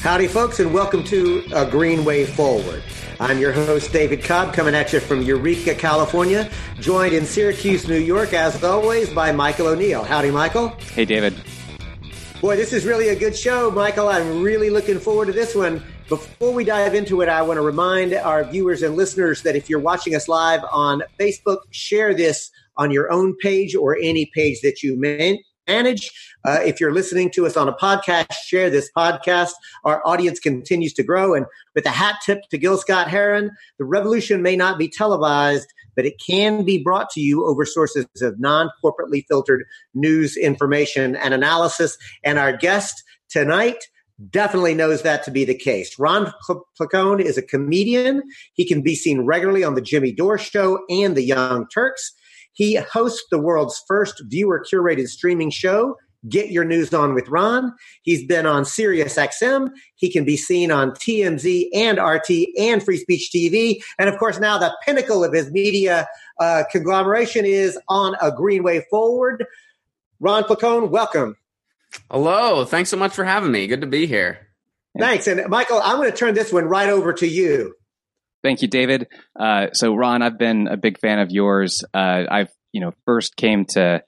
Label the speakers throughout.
Speaker 1: Howdy, folks, and welcome to uh, A Green Way Forward. I'm your host, David Cobb, coming at you from Eureka, California, joined in Syracuse, New York, as always, by Michael O'Neill. Howdy, Michael.
Speaker 2: Hey, David.
Speaker 1: Boy, this is really a good show, Michael. I'm really looking forward to this one. Before we dive into it, I want to remind our viewers and listeners that if you're watching us live on Facebook, share this on your own page or any page that you manage. Uh, if you're listening to us on a podcast, share this podcast. Our audience continues to grow. And with a hat tip to Gil Scott Heron, the revolution may not be televised, but it can be brought to you over sources of non corporately filtered news, information, and analysis. And our guest tonight, definitely knows that to be the case. Ron Placone is a comedian. He can be seen regularly on the Jimmy Dore Show and the Young Turks. He hosts the world's first viewer curated streaming show, Get Your News On with Ron. He's been on Sirius XM. He can be seen on TMZ and RT and Free Speech TV. And of course, now the pinnacle of his media uh, conglomeration is on a green way forward. Ron Placone, welcome.
Speaker 3: Hello. Thanks so much for having me. Good to be here.
Speaker 1: Thanks. And Michael, I'm going to turn this one right over to you.
Speaker 2: Thank you, David. Uh, so, Ron, I've been a big fan of yours. Uh, I've, you know, first came to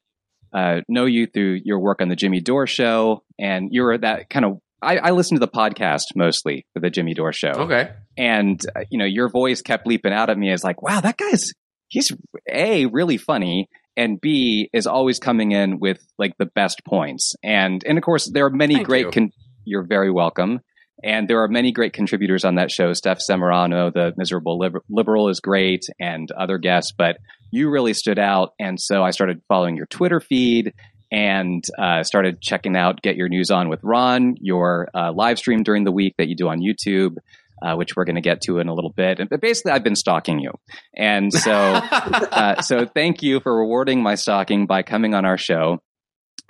Speaker 2: uh, know you through your work on the Jimmy Dore Show, and you were that kind of. I, I listened to the podcast mostly for the Jimmy Dore Show.
Speaker 3: Okay.
Speaker 2: And uh, you know, your voice kept leaping out at me as like, "Wow, that guy's he's a really funny." and B is always coming in with like the best points. And and of course there are many
Speaker 3: Thank
Speaker 2: great
Speaker 3: you.
Speaker 2: con- you're very welcome. And there are many great contributors on that show. Stef Zamorano, the miserable liber- liberal, is great, and other guests. But you really stood out, and so I started following your Twitter feed and uh, started checking out Get Your News On with Ron, your uh, live stream during the week that you do on YouTube. Uh, which we're going to get to in a little bit. But basically, I've been stalking you, and so uh, so thank you for rewarding my stalking by coming on our show.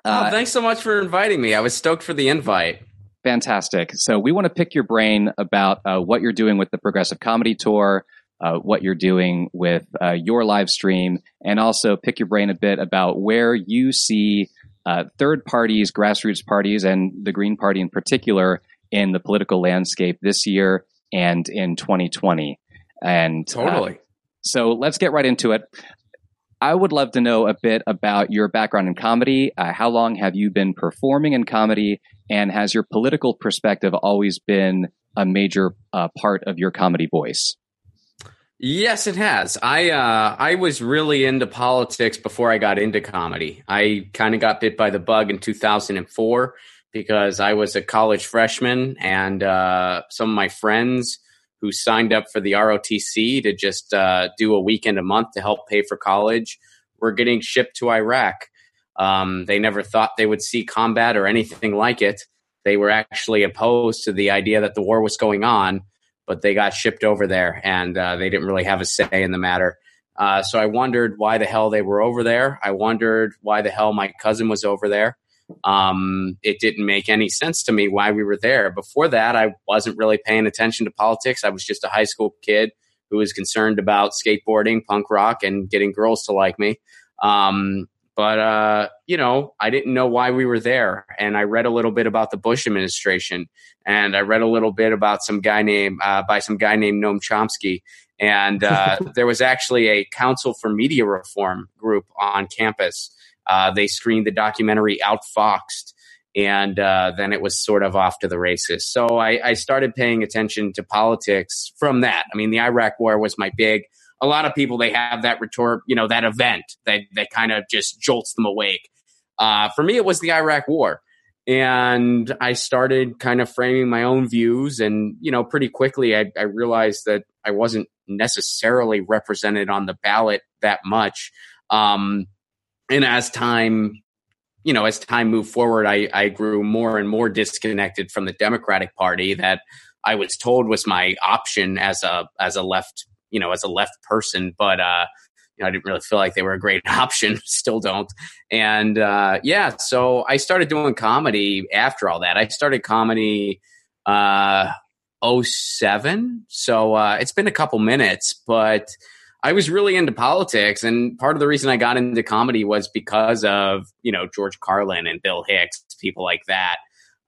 Speaker 3: oh, thanks so much for inviting me. I was stoked for the invite.
Speaker 2: Fantastic. So we want to pick your brain about uh, what you're doing with the Progressive Comedy Tour, uh, what you're doing with uh, your live stream, and also pick your brain a bit about where you see uh, third parties, grassroots parties, and the Green Party in particular in the political landscape this year and in 2020. And uh,
Speaker 3: Totally.
Speaker 2: so let's get right into it. I would love to know a bit about your background in comedy. Uh, how long have you been performing in comedy? And has your political perspective always been a major uh, part of your comedy voice?
Speaker 3: Yes, it has. I uh, I was really into politics before I got into comedy. I kind of got bit by the bug in 2004 because I was a college freshman, and uh, some of my friends who signed up for the ROTC to just uh, do a weekend a month to help pay for college were getting shipped to Iraq. Um, they never thought they would see combat or anything like it. They were actually opposed to the idea that the war was going on, but they got shipped over there and uh, they didn't really have a say in the matter. Uh, so I wondered why the hell they were over there. I wondered why the hell my cousin was over there. Um, it didn't make any sense to me why we were there. Before that, I wasn't really paying attention to politics. I was just a high school kid who was concerned about skateboarding, punk rock, and getting girls to like me. Um, but uh, you know, I didn't know why we were there, and I read a little bit about the Bush administration, and I read a little bit about some guy named uh, by some guy named Noam Chomsky, and uh, there was actually a Council for Media Reform group on campus. Uh, they screened the documentary Outfoxed, and uh, then it was sort of off to the races. So I, I started paying attention to politics from that. I mean, the Iraq War was my big a lot of people they have that retort, you know, that event that that kind of just jolts them awake. Uh, for me, it was the Iraq War, and I started kind of framing my own views, and you know, pretty quickly I, I realized that I wasn't necessarily represented on the ballot that much. Um, and as time you know, as time moved forward, I, I grew more and more disconnected from the Democratic Party that I was told was my option as a as a left you know as a left person, but uh, you know I didn't really feel like they were a great option. Still don't. And uh, yeah, so I started doing comedy after all that. I started comedy uh 07 so uh, it's been a couple minutes but I was really into politics, and part of the reason I got into comedy was because of you know George Carlin and Bill Hicks, people like that.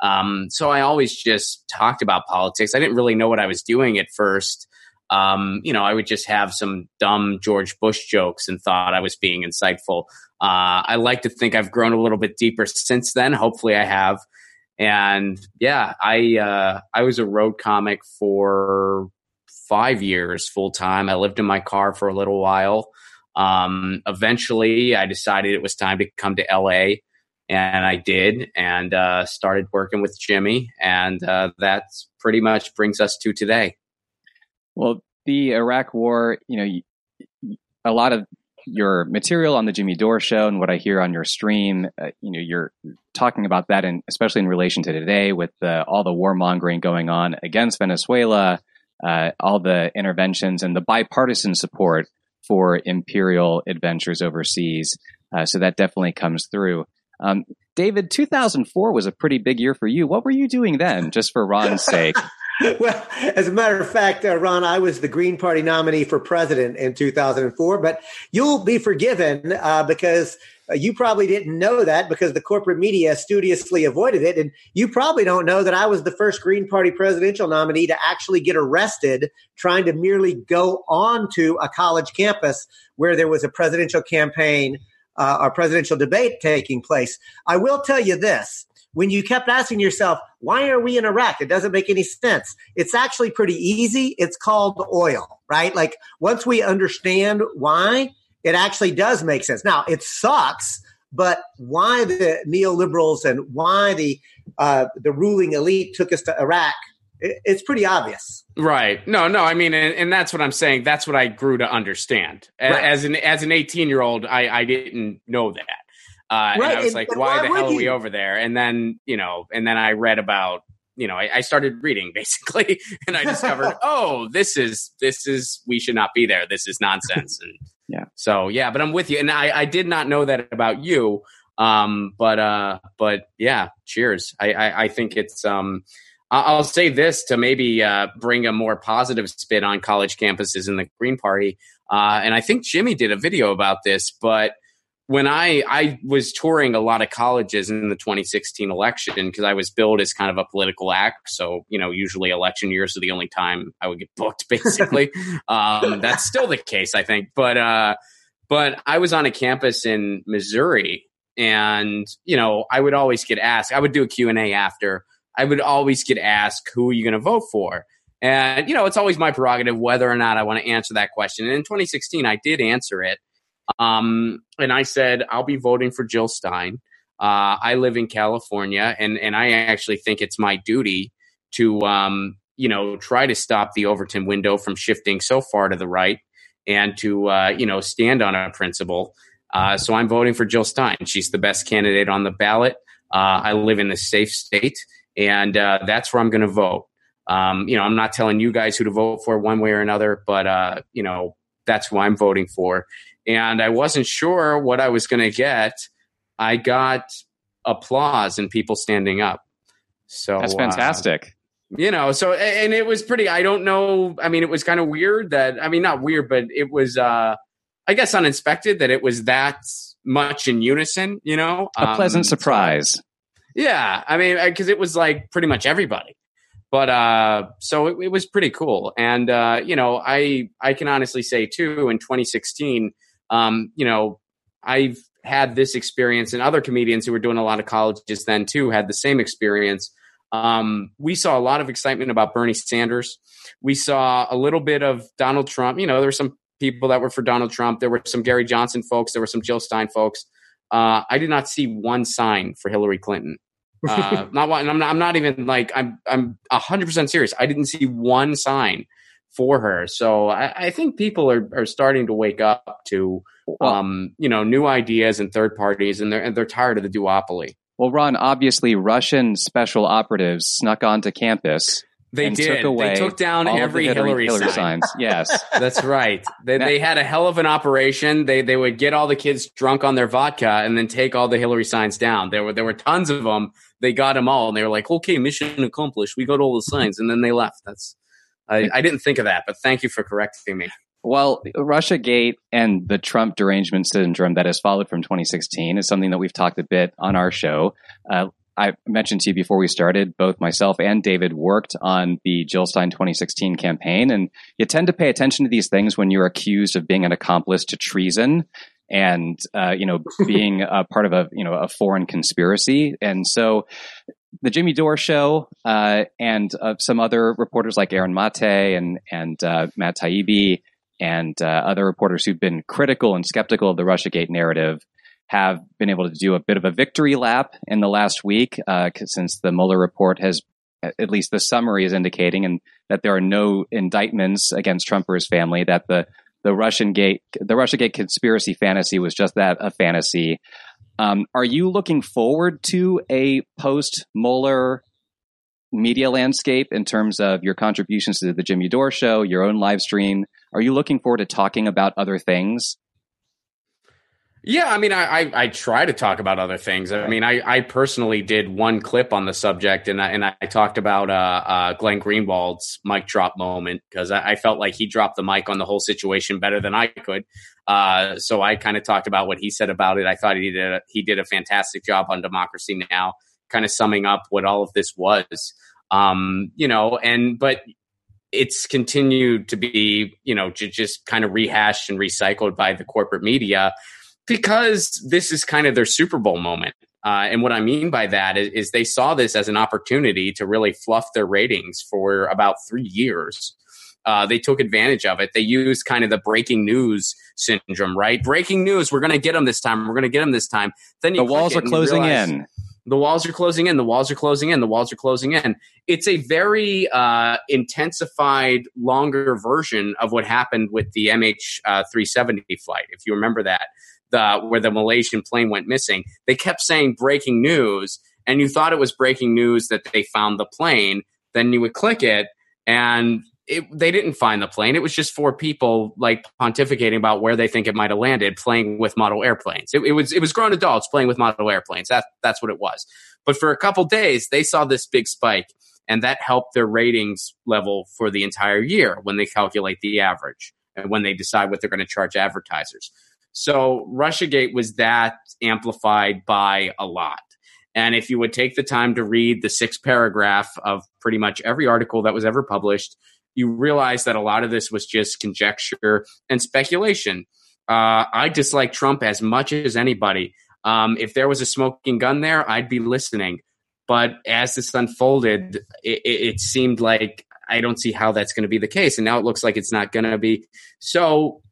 Speaker 3: Um, so I always just talked about politics. I didn't really know what I was doing at first. Um, you know, I would just have some dumb George Bush jokes and thought I was being insightful. Uh, I like to think I've grown a little bit deeper since then. Hopefully, I have. And yeah, I uh, I was a road comic for five years full time. I lived in my car for a little while. Um, eventually, I decided it was time to come to LA, and I did, and uh, started working with Jimmy, and uh, that pretty much brings us to today.
Speaker 2: Well, the Iraq War, you know, a lot of your material on the Jimmy Dore show and what I hear on your stream, uh, you know, you're talking about that, and especially in relation to today with the, all the warmongering going on against Venezuela, uh, all the interventions and the bipartisan support for imperial adventures overseas. Uh, so that definitely comes through. Um, David, 2004 was a pretty big year for you. What were you doing then, just for Ron's sake?
Speaker 1: well, as a matter of fact, uh, Ron, I was the Green Party nominee for president in 2004, but you'll be forgiven uh, because uh, you probably didn't know that because the corporate media studiously avoided it. And you probably don't know that I was the first Green Party presidential nominee to actually get arrested trying to merely go onto a college campus where there was a presidential campaign uh, or presidential debate taking place. I will tell you this when you kept asking yourself, why are we in Iraq? It doesn't make any sense. It's actually pretty easy. It's called oil, right? Like once we understand why, it actually does make sense. Now it sucks, but why the neoliberals and why the uh, the ruling elite took us to Iraq, it's pretty obvious.
Speaker 3: Right. No, no. I mean, and, and, that's what I'm saying. That's what I grew to understand. Right. As an as an 18 year old, I, I didn't know that. Uh, right. And I was like, why, why the hell are we over there? And then, you know, and then I read about, you know, I, I started reading basically, and I discovered, oh, this is this is we should not be there. This is nonsense. And yeah, so yeah, but I'm with you, and I I did not know that about you. Um, but uh, but yeah, cheers. I I, I think it's um. I'll say this to maybe uh, bring a more positive spin on college campuses in the Green Party. Uh, and I think Jimmy did a video about this, but when I I was touring a lot of colleges in the 2016 election because I was billed as kind of a political act. So you know, usually election years are the only time I would get booked. Basically, um, that's still the case, I think. But uh, but I was on a campus in Missouri, and you know, I would always get asked. I would do a Q and A after. I would always get asked, "Who are you going to vote for?" And you know, it's always my prerogative whether or not I want to answer that question. And in 2016, I did answer it. Um, and I said, I'll be voting for Jill Stein. Uh, I live in California, and, and I actually think it's my duty to, um, you know, try to stop the Overton window from shifting so far to the right and to, uh, you know, stand on a principle. Uh, so I'm voting for Jill Stein. She's the best candidate on the ballot. Uh, I live in a safe state, and uh, that's where I'm going to vote. Um, you know, I'm not telling you guys who to vote for one way or another, but, uh, you know, that's who I'm voting for and I wasn't sure what I was going to get. I got applause and people standing up. So
Speaker 2: that's uh, fantastic.
Speaker 3: Uh, you know, so and it was pretty. I don't know. I mean, it was kind of weird that. I mean, not weird, but it was. uh I guess unexpected that it was that much in unison. You know,
Speaker 2: a pleasant um, surprise.
Speaker 3: Yeah, I mean, because it was like pretty much everybody but uh, so it, it, was pretty cool and uh, you know i i can honestly say too in 2016 um, you know, I've had this experience, and other comedians who were doing a lot of colleges then too had the same experience. Um, we saw a lot of excitement about Bernie Sanders. We saw a little bit of Donald Trump. You know, there were some people that were for Donald Trump. There were some Gary Johnson folks. There were some Jill Stein folks. Uh, I did not see one sign for Hillary Clinton. Uh, not one. I'm not, I'm not even like I'm. I'm hundred percent serious. I didn't see one sign for her. So I, I think people are, are starting to wake up to um, you know new ideas and third parties, and they're and they're tired of the duopoly.
Speaker 2: Well, Ron, obviously Russian special operatives snuck onto campus.
Speaker 3: They did. Took they took down every Hillary, Hillary, sign.
Speaker 2: signs. Yes,
Speaker 3: that's right. They, they had a hell of an operation. They they would get all the kids drunk on their vodka and then take all the Hillary signs down. There were there were tons of them. They got them all, and they were like, "Okay, mission accomplished. We got all the signs," and then they left. That's I, I didn't think of that, but thank you for correcting me.
Speaker 2: Well, Russia Gate and the Trump derangement syndrome that has followed from 2016 is something that we've talked a bit on our show. Uh, I mentioned to you before we started, both myself and David worked on the Jill Stein 2016 campaign. And you tend to pay attention to these things when you're accused of being an accomplice to treason and, uh, you know, being a part of a, you know, a foreign conspiracy. And so the Jimmy Dore show, uh, and uh, some other reporters like Aaron Mate and, and, uh, Matt Taibbi and, uh, other reporters who've been critical and skeptical of the Russiagate narrative have been able to do a bit of a victory lap in the last week uh, since the Mueller report has, at least the summary is indicating, and that there are no indictments against Trump or his family. That the the Russian gate the Russiagate conspiracy fantasy was just that a fantasy. Um, are you looking forward to a post Mueller media landscape in terms of your contributions to the Jimmy Dore show, your own live stream? Are you looking forward to talking about other things?
Speaker 3: Yeah, I mean, I, I, I try to talk about other things. I mean, I, I personally did one clip on the subject, and I, and I talked about uh, uh, Glenn Greenwald's mic drop moment because I, I, felt like he dropped the mic on the whole situation better than I could. Uh, so I kind of talked about what he said about it. I thought he did a, he did a fantastic job on Democracy Now, kind of summing up what all of this was. Um, you know, and but it's continued to be you know just kind of rehashed and recycled by the corporate media because this is kind of their Super Bowl moment. Uh, and what I mean by that is, is, they saw this as an opportunity to really fluff their ratings for about three years. Uh, they took advantage of it. They used kind of the breaking news syndrome, right? Breaking news, we're going to get them this time. We're going to get them this time. Then
Speaker 2: the walls are closing realize, in.
Speaker 3: The walls are closing in. The walls are closing in. The walls are closing in. It's a very uh, intensified, longer version of what happened with the MH370 uh, flight. If you remember that, where the Malaysian plane went missing. They kept saying breaking news, and you thought it was breaking news that they found the plane. Then you would click it, and it, they didn't find the plane. It was just four people like pontificating about where they think it might have landed, playing with model airplanes. It, it, was it was grown adults playing with model airplanes. That that's what it was. But for a couple days, they saw this big spike, and that helped their ratings level for the entire year when they calculate the average and when they decide what they're going to charge advertisers. So Russiagate was that amplified by a lot. And if you would take the time to read the six paragraph of pretty much every article that was ever published, you realize that a lot of this was just conjecture and speculation. Uh, I dislike Trump as much as anybody. Um, if there was a smoking gun there, I'd be listening. But as this unfolded, it, it seemed like I don't see how that's going to be the case. And now it looks like it's not going to be. So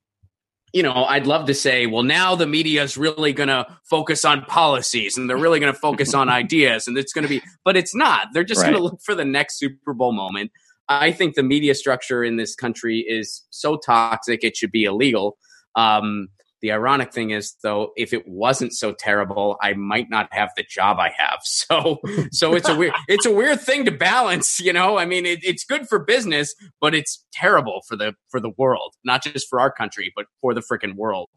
Speaker 3: you know, I'd love to say, well, now the media is really going to focus on policies and they're really going to focus on ideas and it's going to be, but it's not. They're just right. going to look for the next Super Bowl moment. I think the media structure in this country is so toxic, it should be illegal. Um, the ironic thing is, though, if it wasn't so terrible, I might not have the job I have. So, so it's a weird, it's a weird thing to balance. You know, I mean, it, it's good for business, but it's terrible for the for the world, not just for our country, but for the freaking world.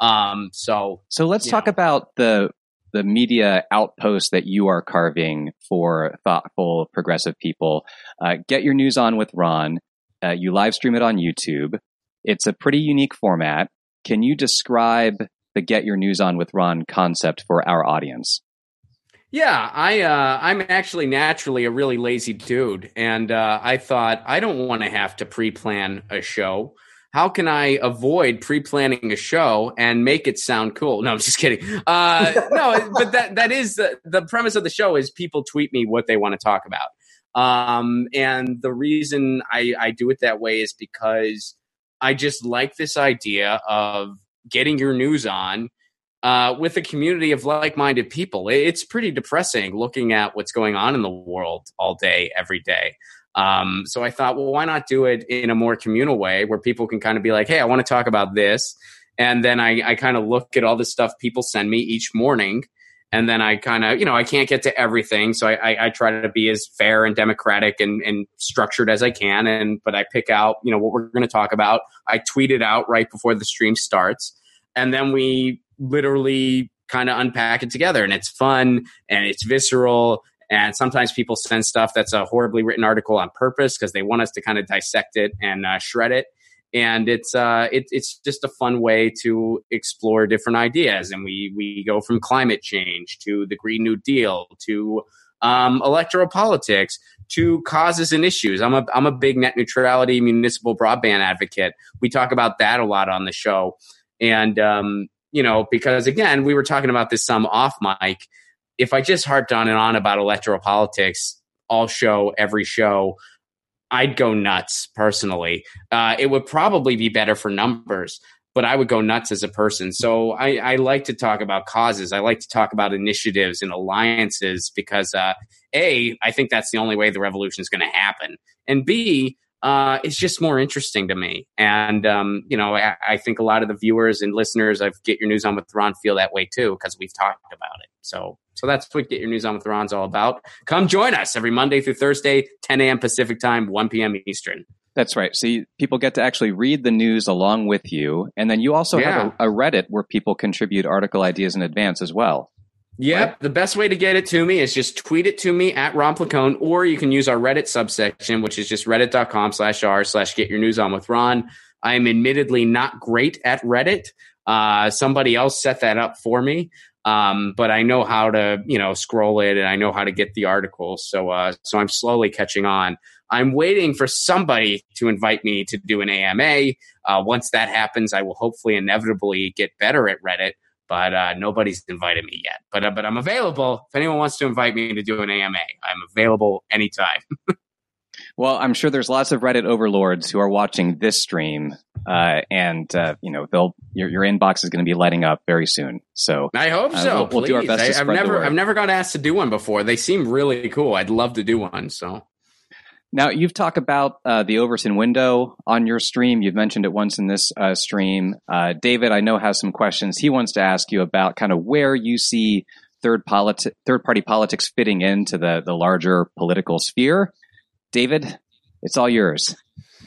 Speaker 3: Um, so,
Speaker 2: so let's talk know. about the the media outpost that you are carving for thoughtful, progressive people. Uh, get your news on with Ron. Uh, you live stream it on YouTube. It's a pretty unique format. Can you describe the Get Your News On with Ron concept for our audience?
Speaker 3: Yeah, I uh, I'm actually naturally a really lazy dude, and uh, I thought I don't want to have to pre-plan a show. How can I avoid pre-planning a show and make it sound cool? No, I'm just kidding. Uh, no, but that that is the, the premise of the show is people tweet me what they want to talk about, um, and the reason I, I do it that way is because I just like this idea of getting your news on uh, with a community of like-minded people. It's pretty depressing looking at what's going on in the world all day, every day. Um, so I thought, well, why not do it in a more communal way where people can kind of be like, hey, I want to talk about this. And then I, I kind of look at all the stuff people send me each morning and then I kind of, you know, I can't get to everything, so I, I, I, try to be as fair and democratic and, and structured as I can. And but I pick out, you know, what we're going to talk about. I tweet it out right before the stream starts, and then we literally kind of unpack it together, and it's fun and it's visceral. And sometimes people send stuff that's a horribly written article on purpose because they want us to kind of dissect it and uh, shred it. And it's uh, it, it's just a fun way to explore different ideas. And we we go from climate change to the Green New Deal to um, electoral politics to causes and issues. I'm a I'm a big net neutrality municipal broadband advocate. We talk about that a lot on the show, and um, you know because again we were talking about this some off mic. If I just harped on and on about electoral politics all show every show, I'd go nuts personally. Uh, it would probably be better for numbers, but I would go nuts as a person. So I, I, like to talk about causes. I like to talk about initiatives and alliances because uh, a, I think that's the only way the revolution is going to happen, and b, uh, it's just more interesting to me. And um, you know, I, I, think a lot of the viewers and listeners of Get Your News on with Ron feel that way too because we've talked about it. So, so that's what Get Your News on with Ron's all about. Come join us every Monday through Thursday, 10 a.m. Pacific time, 1 p.m. Eastern.
Speaker 2: That's right. See, people get to actually read the news along with you, and then you also yeah. have a, a Reddit where people contribute article ideas in advance as well.
Speaker 3: Yep. Right? The best way to get it to me is just tweet it to me at Ron Placone, or you can use our Reddit subsection, which is just reddit.com slash r slash get your news on with Ron. I am admittedly not great at Reddit. Uh, somebody else set that up for me. Um, but I know how to, you know, scroll it and I know how to get the articles. So, uh, so I'm slowly catching on. I'm waiting for somebody to invite me to do an AMA. Uh, once that happens, I will hopefully inevitably get better at Reddit but uh, nobody's invited me yet. But uh, but I'm available. If anyone wants to invite me to do an AMA, I'm available anytime.
Speaker 2: well, I'm sure there's lots of Reddit overlords who are watching this stream, uh, and uh, you know they'll your, your inbox is going to be lighting up very soon. So
Speaker 3: I hope uh, so. We'll, we'll, do our best. I, have never I've never got asked to do one before. They seem really cool. I'd love to do one. So
Speaker 2: now, you've talked about uh, the Overton window on your stream. You've mentioned it once in this uh, stream. Uh, David, I know, has some questions. He wants to ask you about kind of where you see third, politi- third party politics fitting into the, the larger political sphere. David, it's all yours.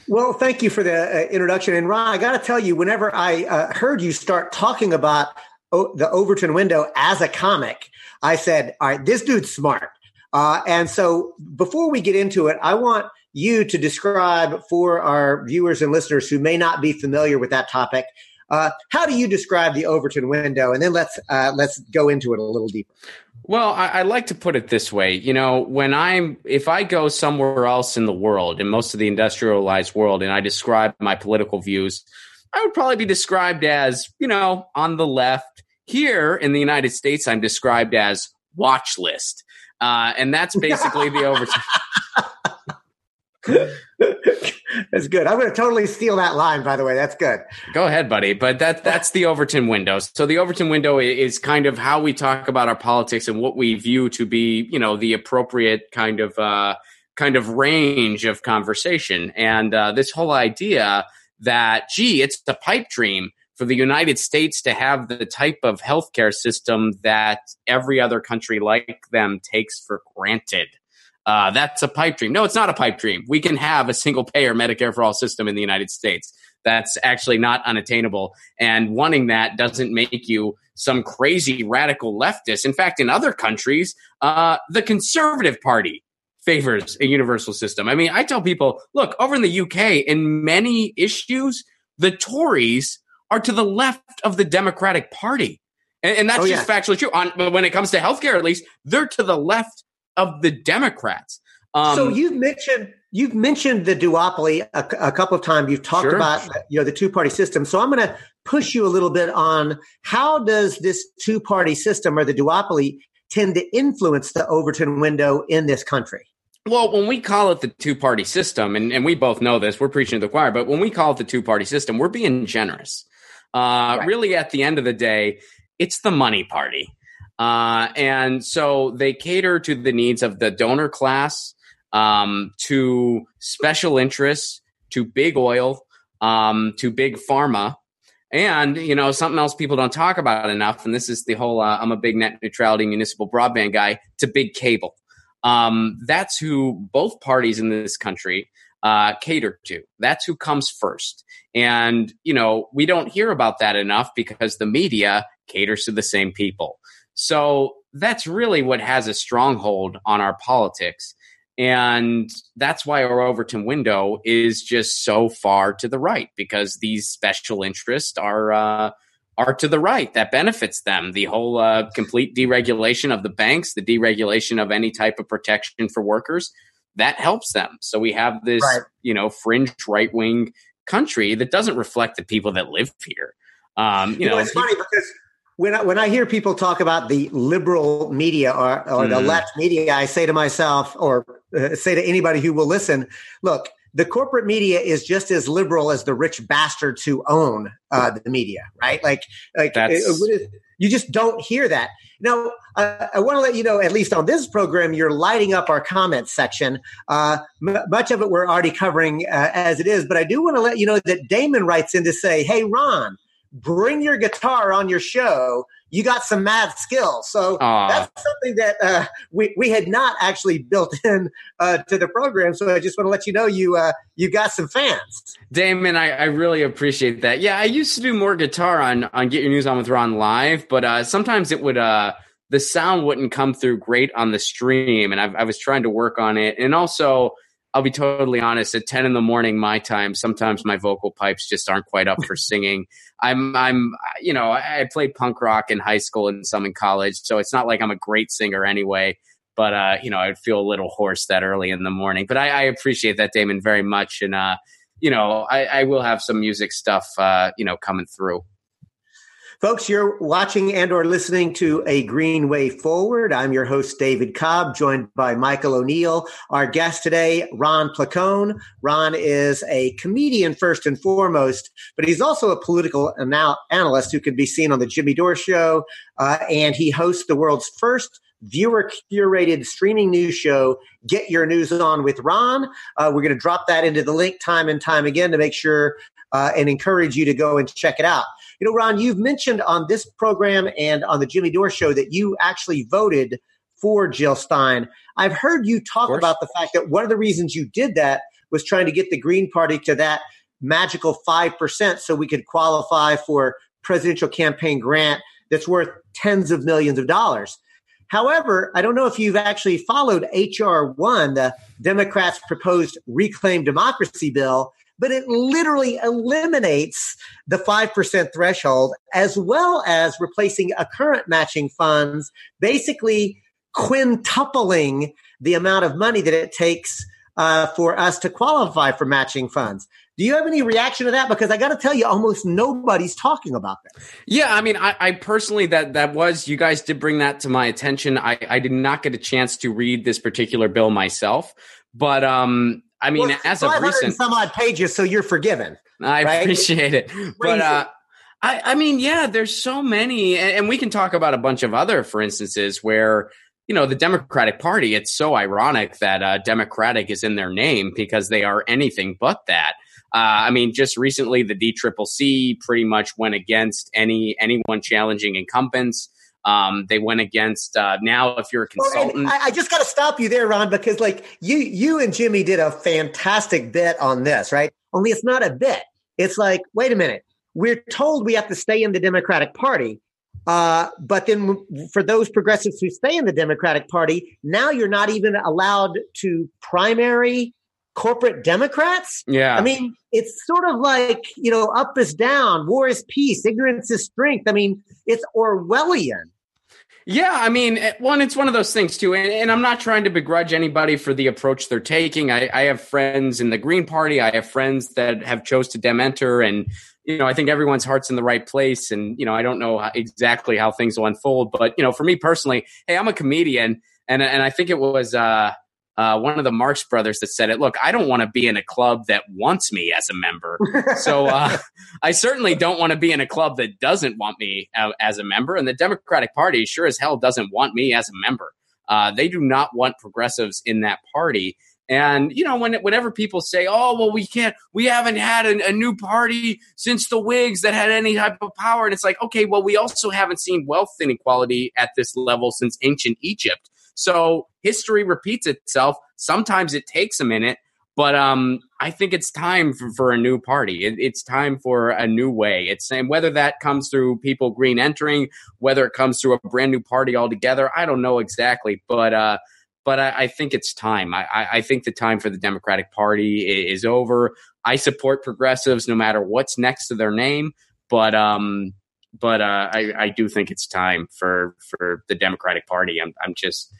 Speaker 1: Well, thank you for the uh, introduction. And Ron, I got to tell you, whenever I uh, heard you start talking about o- the Overton window as a comic, I said, all right, this dude's smart uh, and so before we get into it, I want you to describe for our viewers and listeners who may not be familiar with that topic. Uh, how do you describe the Overton window? And then let's uh, let's go into it a little deeper.
Speaker 3: Well, I, I, like to put it this way. You know, when I'm if I go somewhere else in the world, in most of the industrialized world, and I describe my political views, I would probably be described as you know on the left. Here in the United States, I'm described as watch list. Uh, and that's basically the overtime.
Speaker 1: that's good. I'm going to totally steal that line. By the way, that's good.
Speaker 3: Go ahead, buddy. But that that's the Overton window. So the Overton window is kind of how we talk about our politics and what we view to be, you know, the appropriate kind of uh, kind of range of conversation. And uh, this whole idea that, gee, it's a pipe dream for the United States to have the type of healthcare system that every other country like them takes for granted. Uh, that's a pipe dream. No, it's not a pipe dream. We can have a single payer Medicare for all system in the United States. That's actually not unattainable. And wanting that doesn't make you some crazy radical leftist. In fact, in other countries, uh, the Conservative Party favors a universal system. I mean, I tell people, look, over in the UK, in many issues, the Tories are to the left of the Democratic Party. And, and that's oh, just yeah. factually true. On, when it comes to healthcare, at least, they're to the left of the Democrats.
Speaker 1: Um, so you've mentioned you've mentioned the duopoly a, a couple of times. You've talked sure. about you know the two party system. So I'm going to push you a little bit on how does this two party system or the duopoly tend to influence the Overton window in this country?
Speaker 3: Well, when we call it the two party system, and, and we both know this, we're preaching to the choir, but when we call it the two party system, we're being generous. Uh, right. Really, at the end of the day, it's the money party. Uh, and so they cater to the needs of the donor class, um, to special interests, to big oil, um, to big pharma. And, you know, something else people don't talk about enough, and this is the whole uh, I'm a big net neutrality municipal broadband guy, to big cable. Um, that's who both parties in this country uh, cater to. That's who comes first. And, you know, we don't hear about that enough because the media caters to the same people. So that's really what has a stronghold on our politics. And that's why our Overton window is just so far to the right because these special interests are uh, are to the right. That benefits them. The whole uh, complete deregulation of the banks, the deregulation of any type of protection for workers, that helps them. So we have this, right. you know, fringe right wing country that doesn't reflect the people that live here. Um, you, you know, know,
Speaker 1: it's funny because when I, when I hear people talk about the liberal media or, or mm. the left media, I say to myself, or uh, say to anybody who will listen, look, the corporate media is just as liberal as the rich bastards who own uh, the media, right? Like, like it, you just don't hear that. Now, uh, I want to let you know, at least on this program, you're lighting up our comments section. Uh, m- much of it we're already covering uh, as it is, but I do want to let you know that Damon writes in to say, "Hey, Ron." bring your guitar on your show. You got some math skills. So Aww. that's something that uh, we, we had not actually built in uh, to the program. So I just want to let you know you uh, you got some fans.
Speaker 3: Damon, I, I, really appreciate that. Yeah, I used to do more guitar on on Get Your News On with Ron live, but uh, sometimes it would uh, the sound wouldn't come through great on the stream, and I've, I was trying to work on it, and also I'll be totally honest. At ten in the morning, my time, sometimes my vocal pipes just aren't quite up for singing. I'm, I'm, you know, I played punk rock in high school and some in college, so it's not like I'm a great singer anyway. But uh, you know, I'd feel a little hoarse that early in the morning. But I, I appreciate that, Damon, very much, and uh, you know, I, I will have some music stuff, uh, you know, coming through.
Speaker 1: Folks, you're watching and or listening to A Green Way Forward. I'm your host, David Cobb, joined by Michael O'Neill. Our guest today, Ron Placone. Ron is a comedian first and foremost, but he's also a political anal- analyst who can be seen on the Jimmy Dore Show, uh, and he hosts the world's first viewer curated streaming news show, Get Your News On with Ron. Uh, we're going to drop that into the link time and time again to make sure uh, and encourage you to go and check it out. You know, Ron, you've mentioned on this program and on the Jimmy Dore show that you actually voted for Jill Stein. I've heard you talk about the fact that one of the reasons you did that was trying to get the Green Party to that magical 5% so we could qualify for presidential campaign grant that's worth tens of millions of dollars. However, I don't know if you've actually followed HR 1, the Democrats' proposed Reclaim Democracy bill but it literally eliminates the 5% threshold as well as replacing a current matching funds, basically quintupling the amount of money that it takes uh, for us to qualify for matching funds. Do you have any reaction to that? Because I got to tell you, almost nobody's talking about that.
Speaker 3: Yeah, I mean, I, I, personally that that was you guys did bring that to my attention. I, I did not get a chance to read this particular bill myself, but um, I mean, well, as of recent,
Speaker 1: some odd pages, so you're forgiven.
Speaker 3: I right? appreciate it, but uh, I, I mean, yeah, there's so many, and, and we can talk about a bunch of other, for instances, where you know the Democratic Party. It's so ironic that uh, Democratic is in their name because they are anything but that. Uh, I mean, just recently, the DCCC pretty much went against any anyone challenging incumbents. Um, they went against uh, now. If you're a consultant,
Speaker 1: I, I just got to stop you there, Ron, because like you, you and Jimmy did a fantastic bit on this, right? Only it's not a bit. It's like, wait a minute, we're told we have to stay in the Democratic Party, uh, but then for those progressives who stay in the Democratic Party, now you're not even allowed to primary corporate Democrats.
Speaker 3: Yeah.
Speaker 1: I mean, it's sort of like, you know, up is down, war is peace, ignorance is strength. I mean, it's Orwellian.
Speaker 3: Yeah, I mean, eh, one, it's one of those things too, and, and, I'm not trying to begrudge anybody for the approach they're taking. I, I, have friends in the Green Party. I have friends that have chose to dementer, and you know, I think everyone's heart's in the right place. And you know, I don't know exactly how things will unfold, but you know, for me personally, hey, I'm a comedian, and and I think it was. uh uh, one of the Marx brothers that said it. Look, I don't want to be in a club that wants me as a member. so uh, I certainly don't want to be in a club that doesn't want me uh, as a member. And the Democratic Party sure as hell doesn't want me as a member. Uh, they do not want progressives in that party. And you know, when whenever people say, "Oh, well, we can't, we haven't had a, a new party since the Whigs that had any type of power," and it's like, okay, well, we also haven't seen wealth inequality at this level since ancient Egypt. So history repeats itself. Sometimes it takes a minute, but um, I think it's time for, for a new party. It, it's time for a new way. It's and whether that comes through people green entering, whether it comes through a brand new party altogether, I don't know exactly. But uh, but I, I think it's time. I, I, think the time for the Democratic Party is, is, over. I support progressives no matter what's next to their name, but um, but uh, I, I do think it's time for for the Democratic Party. I'm I'm just.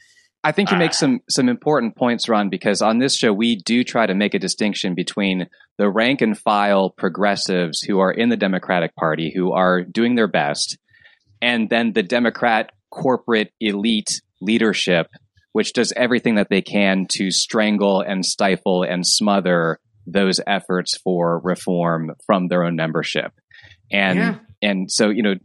Speaker 2: I think you make uh, some some important points, Ron, because on this show we do try to make a distinction between the rank and file progressives who are in the Democratic Party who are doing their best, and then the Democrat corporate elite leadership, which does everything that they can to strangle and stifle and smother those efforts for reform from their own membership. And yeah. and so you know,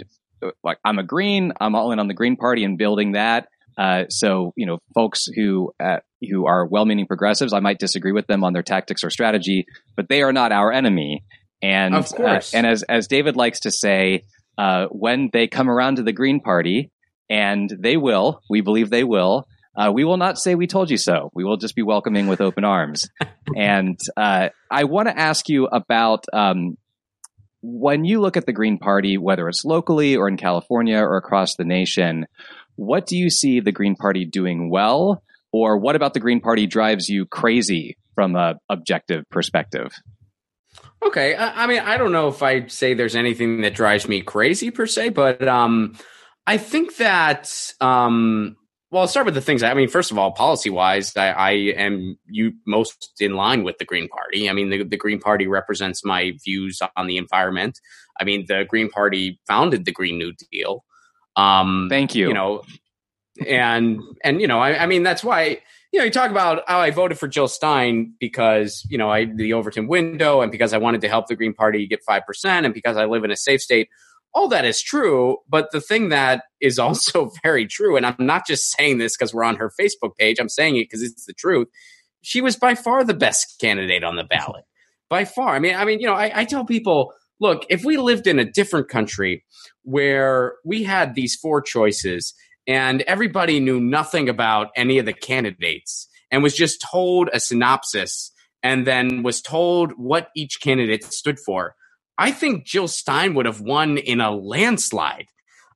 Speaker 2: like I'm a Green, I'm all in on the Green Party and building that. Uh, so you know, folks who uh, who are well-meaning progressives, I might disagree with them on their tactics or strategy, but they are not our enemy. And
Speaker 3: of course,
Speaker 2: uh, and as as David likes to say, uh, when they come around to the Green Party, and they will, we believe they will. Uh, we will not say we told you so. We will just be welcoming with open arms. and uh, I want to ask you about um, when you look at the Green Party, whether it's locally or in California or across the nation, what do you see the Green Party doing well? Or what about the Green Party drives you crazy from a objective perspective?
Speaker 3: Okay, I, I mean, I don't know if I say there's anything that drives me crazy per se, but um, I think that um, well, I'll start with the things. I mean, first of all, policy wise, I, I, am you most in line with the Green Party. I mean, the, the Green Party represents my views on the environment. I mean, the Green Party founded the Green New Deal.
Speaker 2: Um, Thank you.
Speaker 3: You know, and and you know, I, I mean, that's why you know, you talk about how I voted for Jill Stein because, you know, I the Overton window and because I wanted to help the Green Party get 5% and because I live in a safe state all that is true. But the thing that is also very true, and I'm not just saying this because we're on her Facebook page, I'm saying it because it's the truth. She was by far the best candidate on the ballot. By far. I mean, I mean, you know, I, I tell people, look, if we lived in a different country where we had these four choices and everybody knew nothing about any of the candidates and was just told a synopsis and then was told what each candidate stood for, I think Jill Stein would have won in a landslide.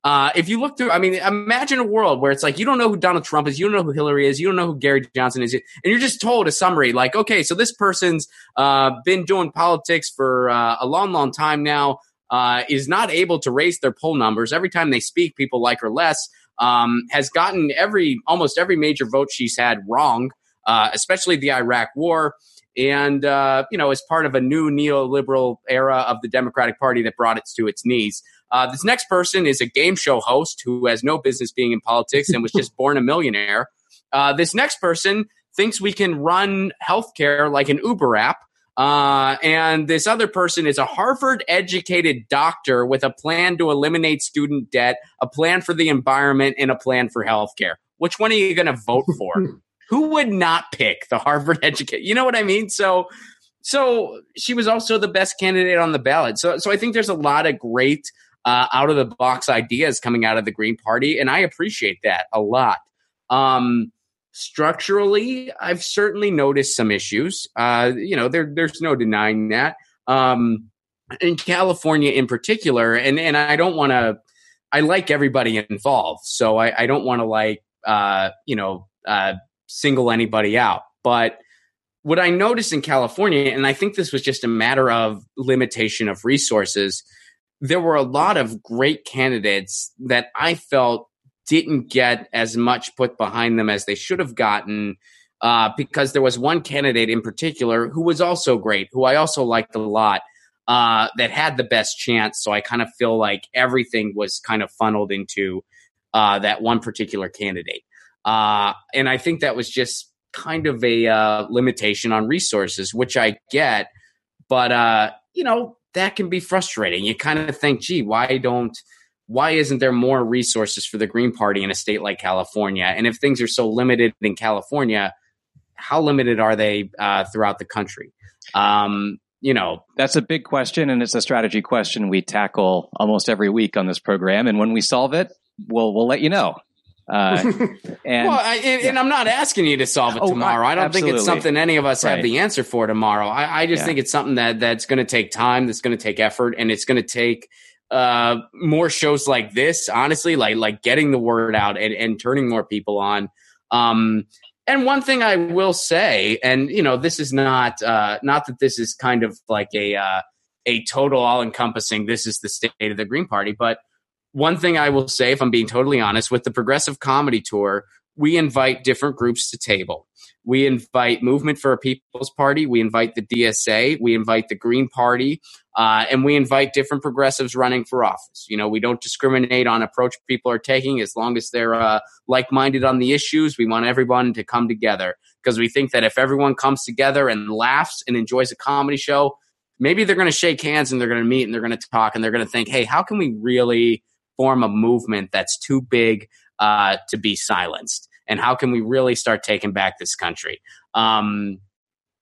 Speaker 3: Uh, if you look through, I mean, imagine a world where it's like you don't know who Donald Trump is, you don't know who Hillary is, you don't know who Gary Johnson is, and you're just told a summary like, okay, so this person's uh, been doing politics for uh, a long, long time now, uh, is not able to raise their poll numbers. Every time they speak, people like her less. Um, has gotten every almost every major vote she's had wrong, uh, especially the Iraq War and uh, you know, as part of a new neoliberal era of the Democratic Party that brought it to its knees. Uh, this next person is a game show host who has no business being in politics and was just born a millionaire. Uh, this next person thinks we can run healthcare like an Uber app. Uh, and this other person is a Harvard educated doctor with a plan to eliminate student debt, a plan for the environment, and a plan for healthcare. Which one are you going to vote for? who would not pick the Harvard educated? You know what I mean? So, so she was also the best candidate on the ballot. So, so I think there's a lot of great uh, out of the box ideas coming out of the Green Party, and I appreciate that a lot. Um, structurally, I've certainly noticed some issues. Uh, you know, there, there's no denying that. Um, in California, in particular, and and I don't want to. I like everybody involved, so I, I don't want to like uh, you know uh, single anybody out. But what I noticed in California, and I think this was just a matter of limitation of resources, there were a lot of great candidates that I felt didn't get as much put behind them as they should have gotten. Uh, because there was one candidate in particular who was also great, who I also liked a lot, uh, that had the best chance. So I kind of feel like everything was kind of funneled into uh, that one particular candidate. Uh, and I think that was just kind of a uh, limitation on resources, which I get. But, uh, you know, that can be frustrating. You kind of think, gee, why don't, why isn't there more resources for the Green Party in a state like California? And if things are so limited in California, how limited are they uh, throughout the country? Um, you know,
Speaker 2: that's a big question, and it's a strategy question we tackle almost every week on this program. And when we solve it, we'll we'll let you know. Uh,
Speaker 3: and, well, I, and, yeah. and, I'm not asking you to solve it oh, tomorrow. I, don't absolutely. think it's something any of us right. have the answer for tomorrow. I, I just yeah. think it's something that that's going to take time, that's going to take effort, and it's going to take uh, more shows like this. Honestly, like like getting the word out and, and turning more people on. Um, and one thing I will say, and you know, this is not uh, not that this is kind of like a uh, a total all encompassing. This is the state of the Green Party, but one thing I will say, if I'm being totally honest, with the Progressive Comedy Tour, we invite different groups to table. We invite Movement for a People's Party. We invite the DSA. We invite the Green Party. Uh, and we invite different progressives running for office. You know, we don't discriminate on approach people are taking as long as they're uh, like minded on the issues. We want everyone to come together because we think that if everyone comes together and laughs and enjoys a comedy show, maybe they're going to shake hands and they're going to meet and they're going to talk and they're going to think, hey, how can we really form a movement that's too big uh, to be silenced? And how can we really start taking back this country? Um,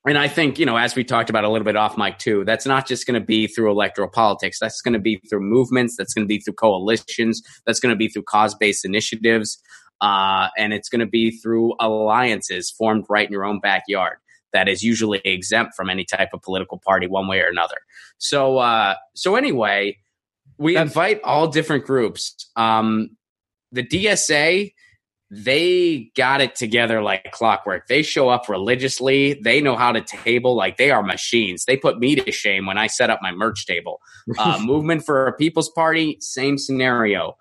Speaker 3: and I think, you know, as we talked about a little bit off mic too, that's not just going to be through electoral politics. That's going to be through movements. That's going to be through coalitions. That's going to be through cause based initiatives. Uh, and it's going to be through alliances formed right in your own backyard that is usually exempt from any type of political party one way or another. So, uh, so anyway, we that's- invite all different groups. Um, the DSA, they got it together like clockwork. They show up religiously. They know how to table like they are machines. They put me to shame when I set up my merch table. Uh, movement for a People's Party, same scenario.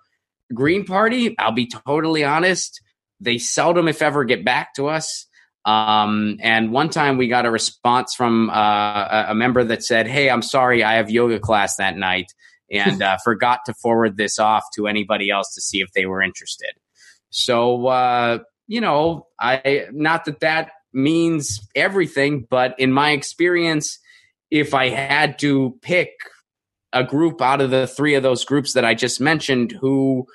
Speaker 3: Green Party, I'll be totally honest, they seldom, if ever, get back to us. Um, and one time we got a response from uh, a member that said, Hey, I'm sorry, I have yoga class that night and uh, forgot to forward this off to anybody else to see if they were interested. So, uh, you know, I not that that means everything, but in my experience, if I had to pick a group out of the three of those groups that I just mentioned, who,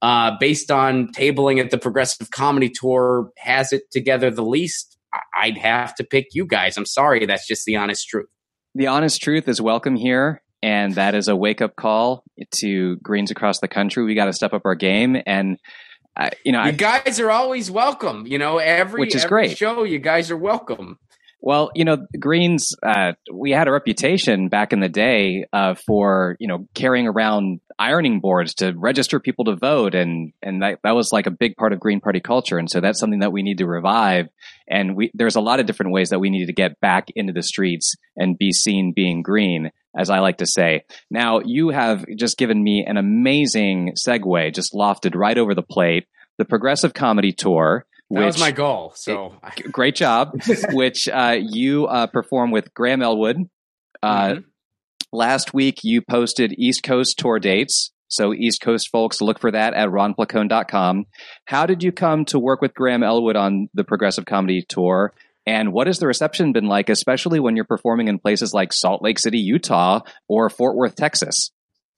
Speaker 3: uh, based on tabling at the Progressive Comedy Tour, has it together the least, I'd have to pick you guys. I'm sorry, that's just the honest truth.
Speaker 2: The honest truth is welcome here. And that is a wake up call to Greens across the country. We got to step up our game. And I, you know,
Speaker 3: you I, guys are always welcome. You know, every
Speaker 2: which is
Speaker 3: every
Speaker 2: great.
Speaker 3: show, you guys are welcome.
Speaker 2: Well, you know, Greens, uh, we had a reputation back in the day uh, for you know carrying around ironing boards to register people to vote, and and that, that was like a big part of Green Party culture, and so that's something that we need to revive. And we there's a lot of different ways that we need to get back into the streets and be seen being green as I like to say. Now, you have just given me an amazing segue, just lofted right over the plate. The Progressive Comedy Tour.
Speaker 3: That which, was my goal. So
Speaker 2: great job. which uh, you uh, perform with Graham Elwood. Uh, mm-hmm. Last week, you posted East Coast tour dates. So, East Coast folks, look for that at ronplacone.com. How did you come to work with Graham Elwood on the Progressive Comedy Tour? And what has the reception been like, especially when you're performing in places like Salt Lake City, Utah, or Fort Worth, Texas?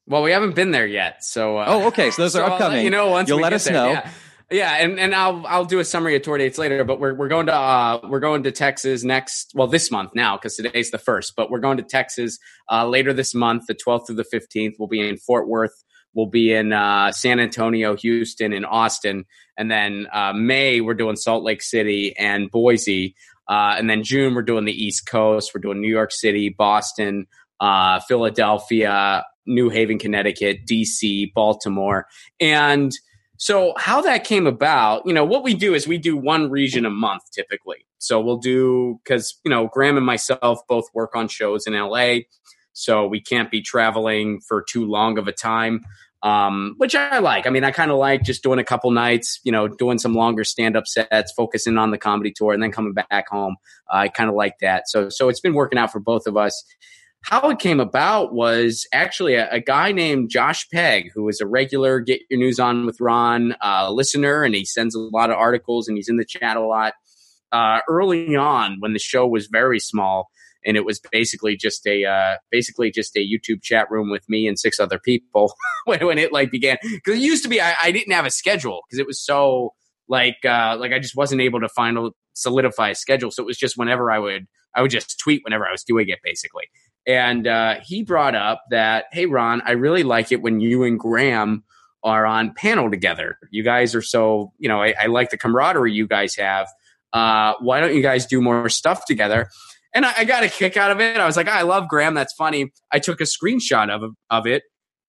Speaker 3: Well, we haven't been there yet, so
Speaker 2: uh, oh, okay. So those so are upcoming.
Speaker 3: you know, once
Speaker 2: you'll let us
Speaker 3: there.
Speaker 2: know.
Speaker 3: Yeah. Yeah. and, and I'll I'll do a summary of tour dates later. But we're we're going to uh, we're going to Texas next. Well, this month now because today's the first. But we're going to Texas uh, later this month, the 12th through the 15th. We'll be in Fort Worth. We'll be in uh, San Antonio, Houston, and Austin. And then uh, May, we're doing Salt Lake City and Boise. Uh, and then June, we're doing the East Coast. We're doing New York City, Boston, uh, Philadelphia, New Haven, Connecticut, DC, Baltimore. And so, how that came about, you know, what we do is we do one region a month typically. So, we'll do, because, you know, Graham and myself both work on shows in LA. So, we can't be traveling for too long of a time um, which I like. I mean, I kind of like just doing a couple nights, you know, doing some longer stand up sets, focusing on the comedy tour, and then coming back home. Uh, I kind of like that. So, so it's been working out for both of us. How it came about was actually a, a guy named Josh Pegg, who is a regular Get Your News On with Ron uh, listener, and he sends a lot of articles and he's in the chat a lot. Uh, early on, when the show was very small, and it was basically just a uh, basically just a YouTube chat room with me and six other people when, when it like began. Because it used to be I, I, didn't have a schedule because it was so like uh, like I just wasn't able to find a solidify a schedule. So it was just whenever I would I would just tweet whenever I was doing it basically. And uh, he brought up that hey Ron, I really like it when you and Graham are on panel together. You guys are so you know I, I like the camaraderie you guys have. Uh, why don't you guys do more stuff together? And I, I, got a kick out of it. I was like, I love Graham. That's funny. I took a screenshot of of it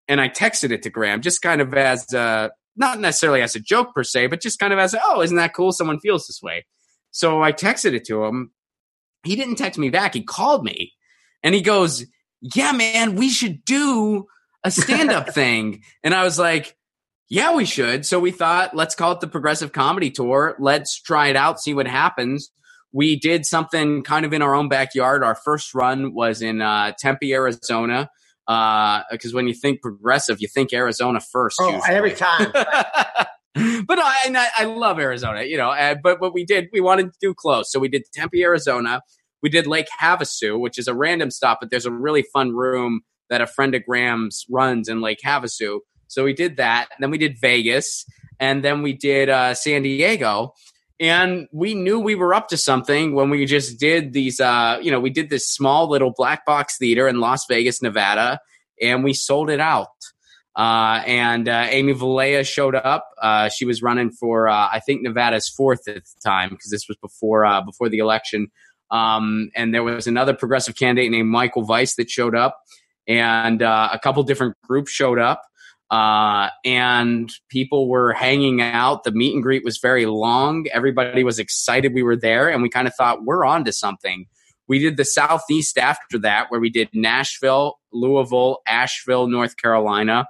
Speaker 3: and I texted it to Graham, just kind of as a, not necessarily as a joke per se, but just kind of as oh, isn't that cool? Someone feels this way. So I texted it to him. He didn't text me back. He called me and he goes, Yeah, man, we should do a stand up thing. And I was like, yeah, we should. So we thought, let's call it the Progressive Comedy Tour. Let's try it out, see what happens. We did something kind of in our own backyard. Our first run was in uh, Tempe, Arizona. Because uh, when you think progressive, you think Arizona first.
Speaker 1: Oh, usually. every time.
Speaker 3: but I, I love Arizona, you know. Uh, but what we did, we wanted to do close, so we did Tempe, Arizona. We did Lake Havasu, which is a random stop, but there's a really fun room that a friend of Graham's runs in Lake Havasu. So we did that. And Then we did Vegas, and then we did uh, San Diego. And we knew we were up to something when we just did these. Uh, you know, we did this small little black box theater in Las Vegas, Nevada, and we sold it out. Uh, and uh, Amy Vilela showed up. Uh, she was running for, uh, I think, Nevada's fourth at the time because this was before uh, before the election. Um, and there was another progressive candidate named Michael Weiss that showed up, and uh, a couple different groups showed up. and people were hanging out. The meet and greet was very long. Everybody was excited we were there, and we kind of thought we're on to something. We did the Southeast after that, where we did Nashville, Louisville, Asheville, North Carolina,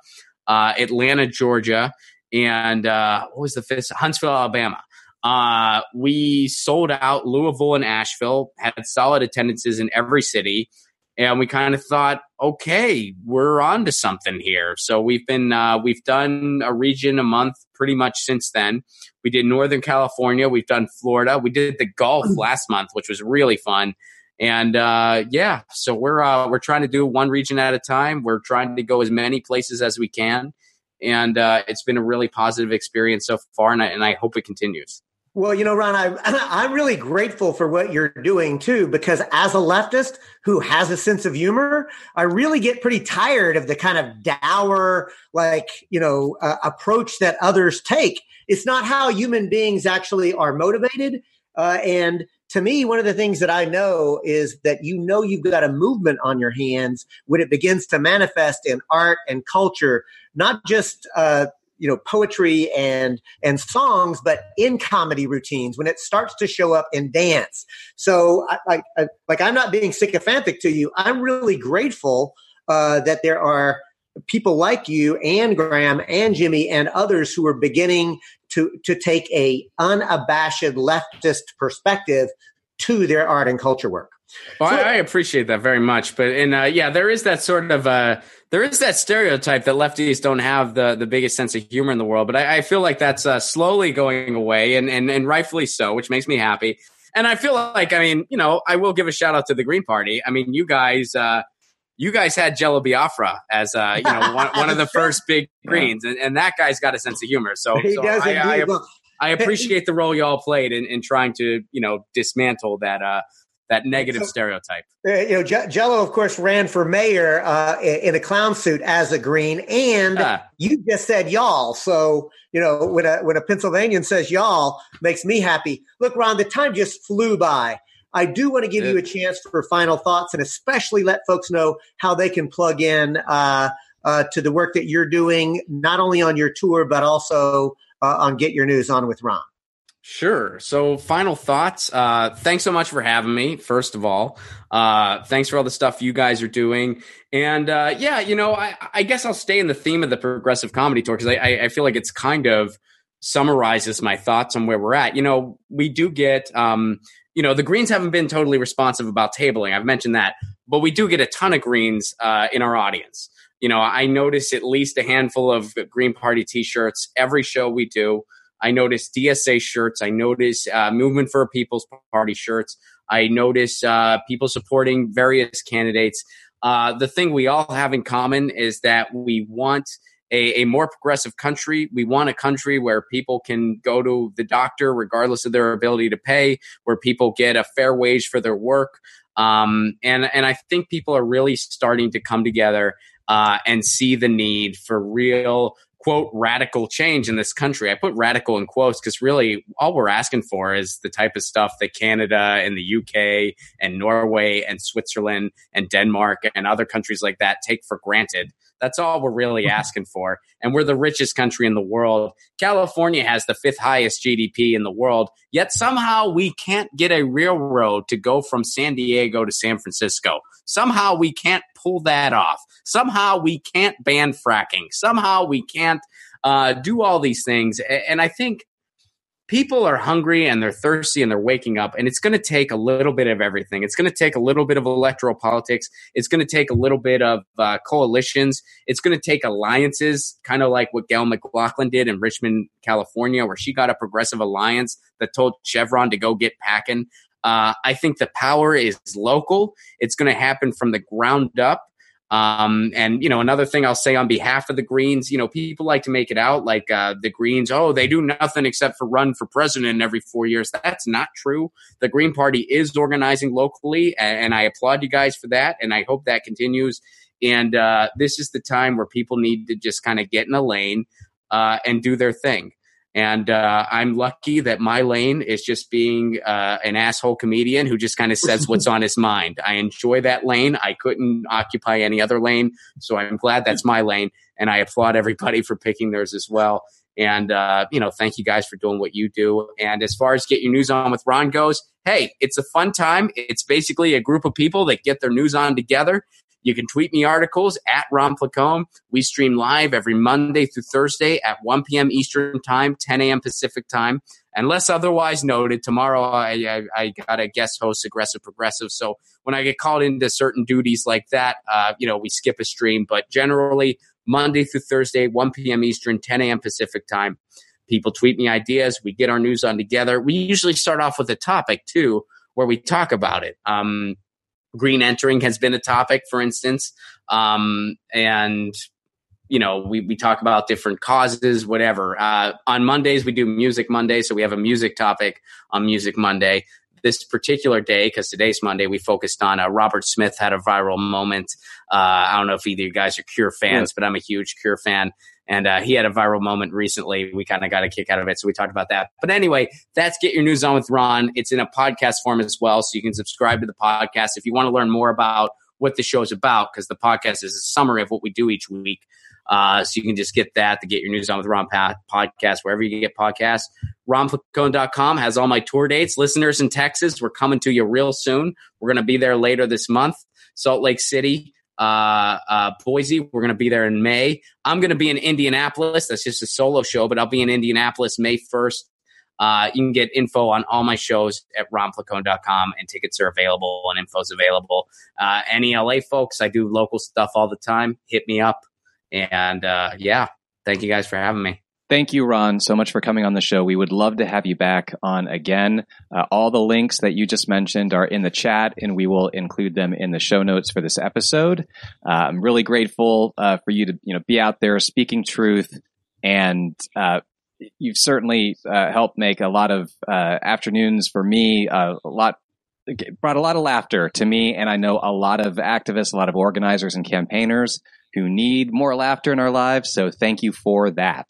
Speaker 3: uh, Atlanta, Georgia, and uh, what was the fifth? Huntsville, Alabama. Uh, we sold out Louisville and Asheville, had solid attendances in every city. And we kind of thought, okay, we're on to something here. So we've been, uh, we've done a region a month pretty much since then. We did Northern California. We've done Florida. We did the Gulf last month, which was really fun. And uh, yeah, so we're uh, we're trying to do one region at a time. We're trying to go as many places as we can, and uh, it's been a really positive experience so far, and I, and I hope it continues.
Speaker 1: Well, you know, Ron, I, I'm really grateful for what you're doing too, because as a leftist who has a sense of humor, I really get pretty tired of the kind of dour, like, you know, uh, approach that others take. It's not how human beings actually are motivated. Uh, and to me, one of the things that I know is that you know you've got a movement on your hands when it begins to manifest in art and culture, not just uh, you know poetry and and songs, but in comedy routines when it starts to show up in dance. So, I like like I'm not being sycophantic to you. I'm really grateful uh, that there are people like you and Graham and Jimmy and others who are beginning to to take a unabashed leftist perspective to their art and culture work.
Speaker 3: Well, so, I, I, appreciate that very much, but and uh, yeah, there is that sort of uh, there is that stereotype that lefties don't have the the biggest sense of humor in the world, but I, I feel like that's uh, slowly going away, and, and and rightfully so, which makes me happy. And I feel like, I mean, you know, I will give a shout out to the Green Party. I mean, you guys, uh, you guys had Jello Biafra as uh, you know one, one of the first big greens, and, and, that guy's got a sense of humor. So,
Speaker 1: he
Speaker 3: so
Speaker 1: does I, I,
Speaker 3: I, appreciate the role y'all played in, in trying to you know dismantle that uh, that negative so, stereotype.
Speaker 1: Uh, you know, J- Jello, of course, ran for mayor uh, in a clown suit as a green, and ah. you just said y'all. So you know, when a when a Pennsylvanian says y'all, makes me happy. Look, Ron, the time just flew by. I do want to give you a chance for final thoughts and especially let folks know how they can plug in uh, uh, to the work that you're doing, not only on your tour, but also uh, on Get Your News On with Ron.
Speaker 3: Sure. So, final thoughts. Uh, thanks so much for having me. First of all, uh, thanks for all the stuff you guys are doing. And uh, yeah, you know, I, I, guess I'll stay in the theme of the progressive comedy tour because I, I, feel like it's kind of summarizes my thoughts on where we're at. You know, we do get um, you know, the Greens haven't been totally responsive about tabling. I've mentioned that, but we do get a ton of Greens uh, in our audience. You know, I notice at least a handful of Green Party T-shirts every show we do. I notice DSA shirts. I notice uh, Movement for a People's Party shirts. I notice uh, people supporting various candidates. Uh, the thing we all have in common is that we want a, a, more progressive country. We want a country where people can go to the doctor regardless of their ability to pay, where people get a fair wage for their work. Um, and, and I think people are really starting to come together uh, and see the need for real quote radical change in this country. I put radical in quotes because really all we're asking for is the type of stuff that Canada and the UK and Norway and Switzerland and Denmark and other countries like that take for granted That's all we're really asking for. And we're the richest country in the world. California has the fifth highest GDP in the world, yet somehow we can't get a railroad to go from San Diego to San Francisco. Somehow we can't pull that off. Somehow we can't ban fracking. Somehow we can't uh, do all these things. And I think people are hungry and they're thirsty and they're waking up and it's going to take a little bit of everything. It's going to take a little bit of electoral politics. It's going to take a little bit of uh, coalitions. It's going to take alliances kind of like what Gayle McLaughlin did in richmond california where she got a progressive alliance that told chevron to go get packing. Uh, i think the power is local. It's going to happen from the ground up um, and you know, another thing I'll say on behalf of the Greens, you know, people like to make it out like uh, the Greens, oh, they do nothing except for run for president every four years. That's not true. The Green Party is organizing locally, and I applaud you guys for that, and I hope that continues. And uh, this is the time where people need to just kind of get in a lane uh, and do their thing. And uh, I'm lucky that my lane is just being uh, an asshole comedian who just kind of says what's on his mind. I enjoy that lane. I couldn't occupy any other lane. So I'm glad that's my lane. And I applaud everybody for picking theirs as well. And, uh, you know, thank you guys for doing what you do. And as far as get your news on with Ron goes, hey, it's a fun time. It's basically a group of people that get their news on together. You can tweet me articles at Ron Placone. We stream live every Monday through Thursday at 1 p.m. Eastern Time, 10 a.m. Pacific Time. Unless otherwise noted, tomorrow I, I, I got a guest host, Aggressive Progressive. So when I get called into certain duties like that, uh, you know, we skip a stream. But generally, Monday through Thursday, 1 p.m. Eastern, 10 a.m. Pacific Time. People tweet me ideas. We get our news on together. We usually start off with a topic too, where we talk about it. Um, green entering has been a topic, for instance. Um, and you know, we, we talk about different causes, whatever. Uh, on Mondays, we do Music Monday. So we have a music topic on Music Monday. This particular day, because today's Monday, we focused on uh, Robert Smith had a viral moment. Uh, I don't know if either of you guys are Cure fans, yeah. but I'm a huge Cure fan. And uh, he had a viral moment recently. We kind of got a kick out of it. So we talked about that. But anyway, that's Get Your News On with Ron. It's in a podcast form as well. So you can subscribe to the podcast. If you want to learn more about what the show's about, because the podcast is a summary of what we do each week. Uh, so you can just get that to get your news on with Ron podcast, wherever you get podcasts. RonPlacone.com has all my tour dates. Listeners in Texas, we're coming to you real soon. We're going to be there later this month. Salt Lake City, uh, uh, Boise. We're going to be there in May. I'm going to be in Indianapolis. That's just a solo show, but I'll be in Indianapolis May 1st. Uh, you can get info on all my shows at ronplacone.com and tickets are available and info's available. Uh, any LA folks, I do local stuff all the time. Hit me up. And uh, yeah, thank you guys for having me.
Speaker 2: Thank you, Ron, so much for coming on the show. We would love to have you back on again. Uh, all the links that you just mentioned are in the chat, and we will include them in the show notes for this episode. Uh, I'm really grateful uh, for you to you know be out there speaking truth, and uh, you've certainly uh, helped make a lot of uh, afternoons for me a lot brought a lot of laughter to me, and I know a lot of activists, a lot of organizers and campaigners who need more laughter in our lives. So thank you for that.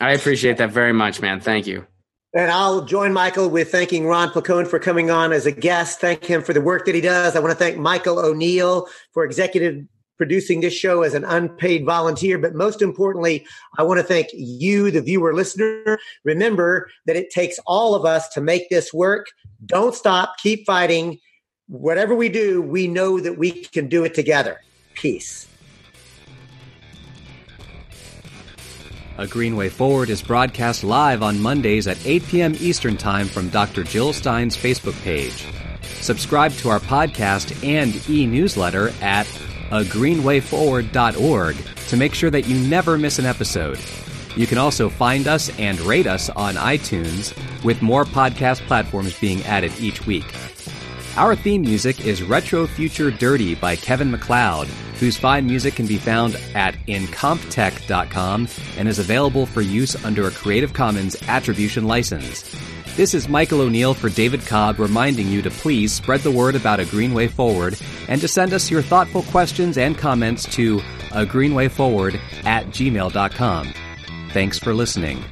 Speaker 3: I appreciate that very much, man. Thank you.
Speaker 1: And I'll join Michael with thanking Ron Placone for coming on as a guest. Thank him for the work that he does. I want to thank Michael O'Neill for executive producing this show as an unpaid volunteer. But most importantly, I want to thank you, the viewer listener. Remember that it takes all of us to make this work. Don't stop. Keep fighting. Whatever we do, we know that we can do it together. Peace.
Speaker 4: A Greenway Forward is broadcast live on Mondays at 8 p.m. Eastern Time from Dr. Jill Stein's Facebook page. Subscribe to our podcast and e newsletter at agreenwayforward.org to make sure that you never miss an episode. You can also find us and rate us on iTunes, with more podcast platforms being added each week. Our theme music is Retro Future Dirty by Kevin MacLeod whose fine music can be found at incompetech.com and is available for use under a Creative Commons Attribution license. This is Michael O'Neill for David Cobb reminding you to please spread the word about A Greenway Forward and to send us your thoughtful questions and comments to a greenway forward at gmail.com. Thanks for listening.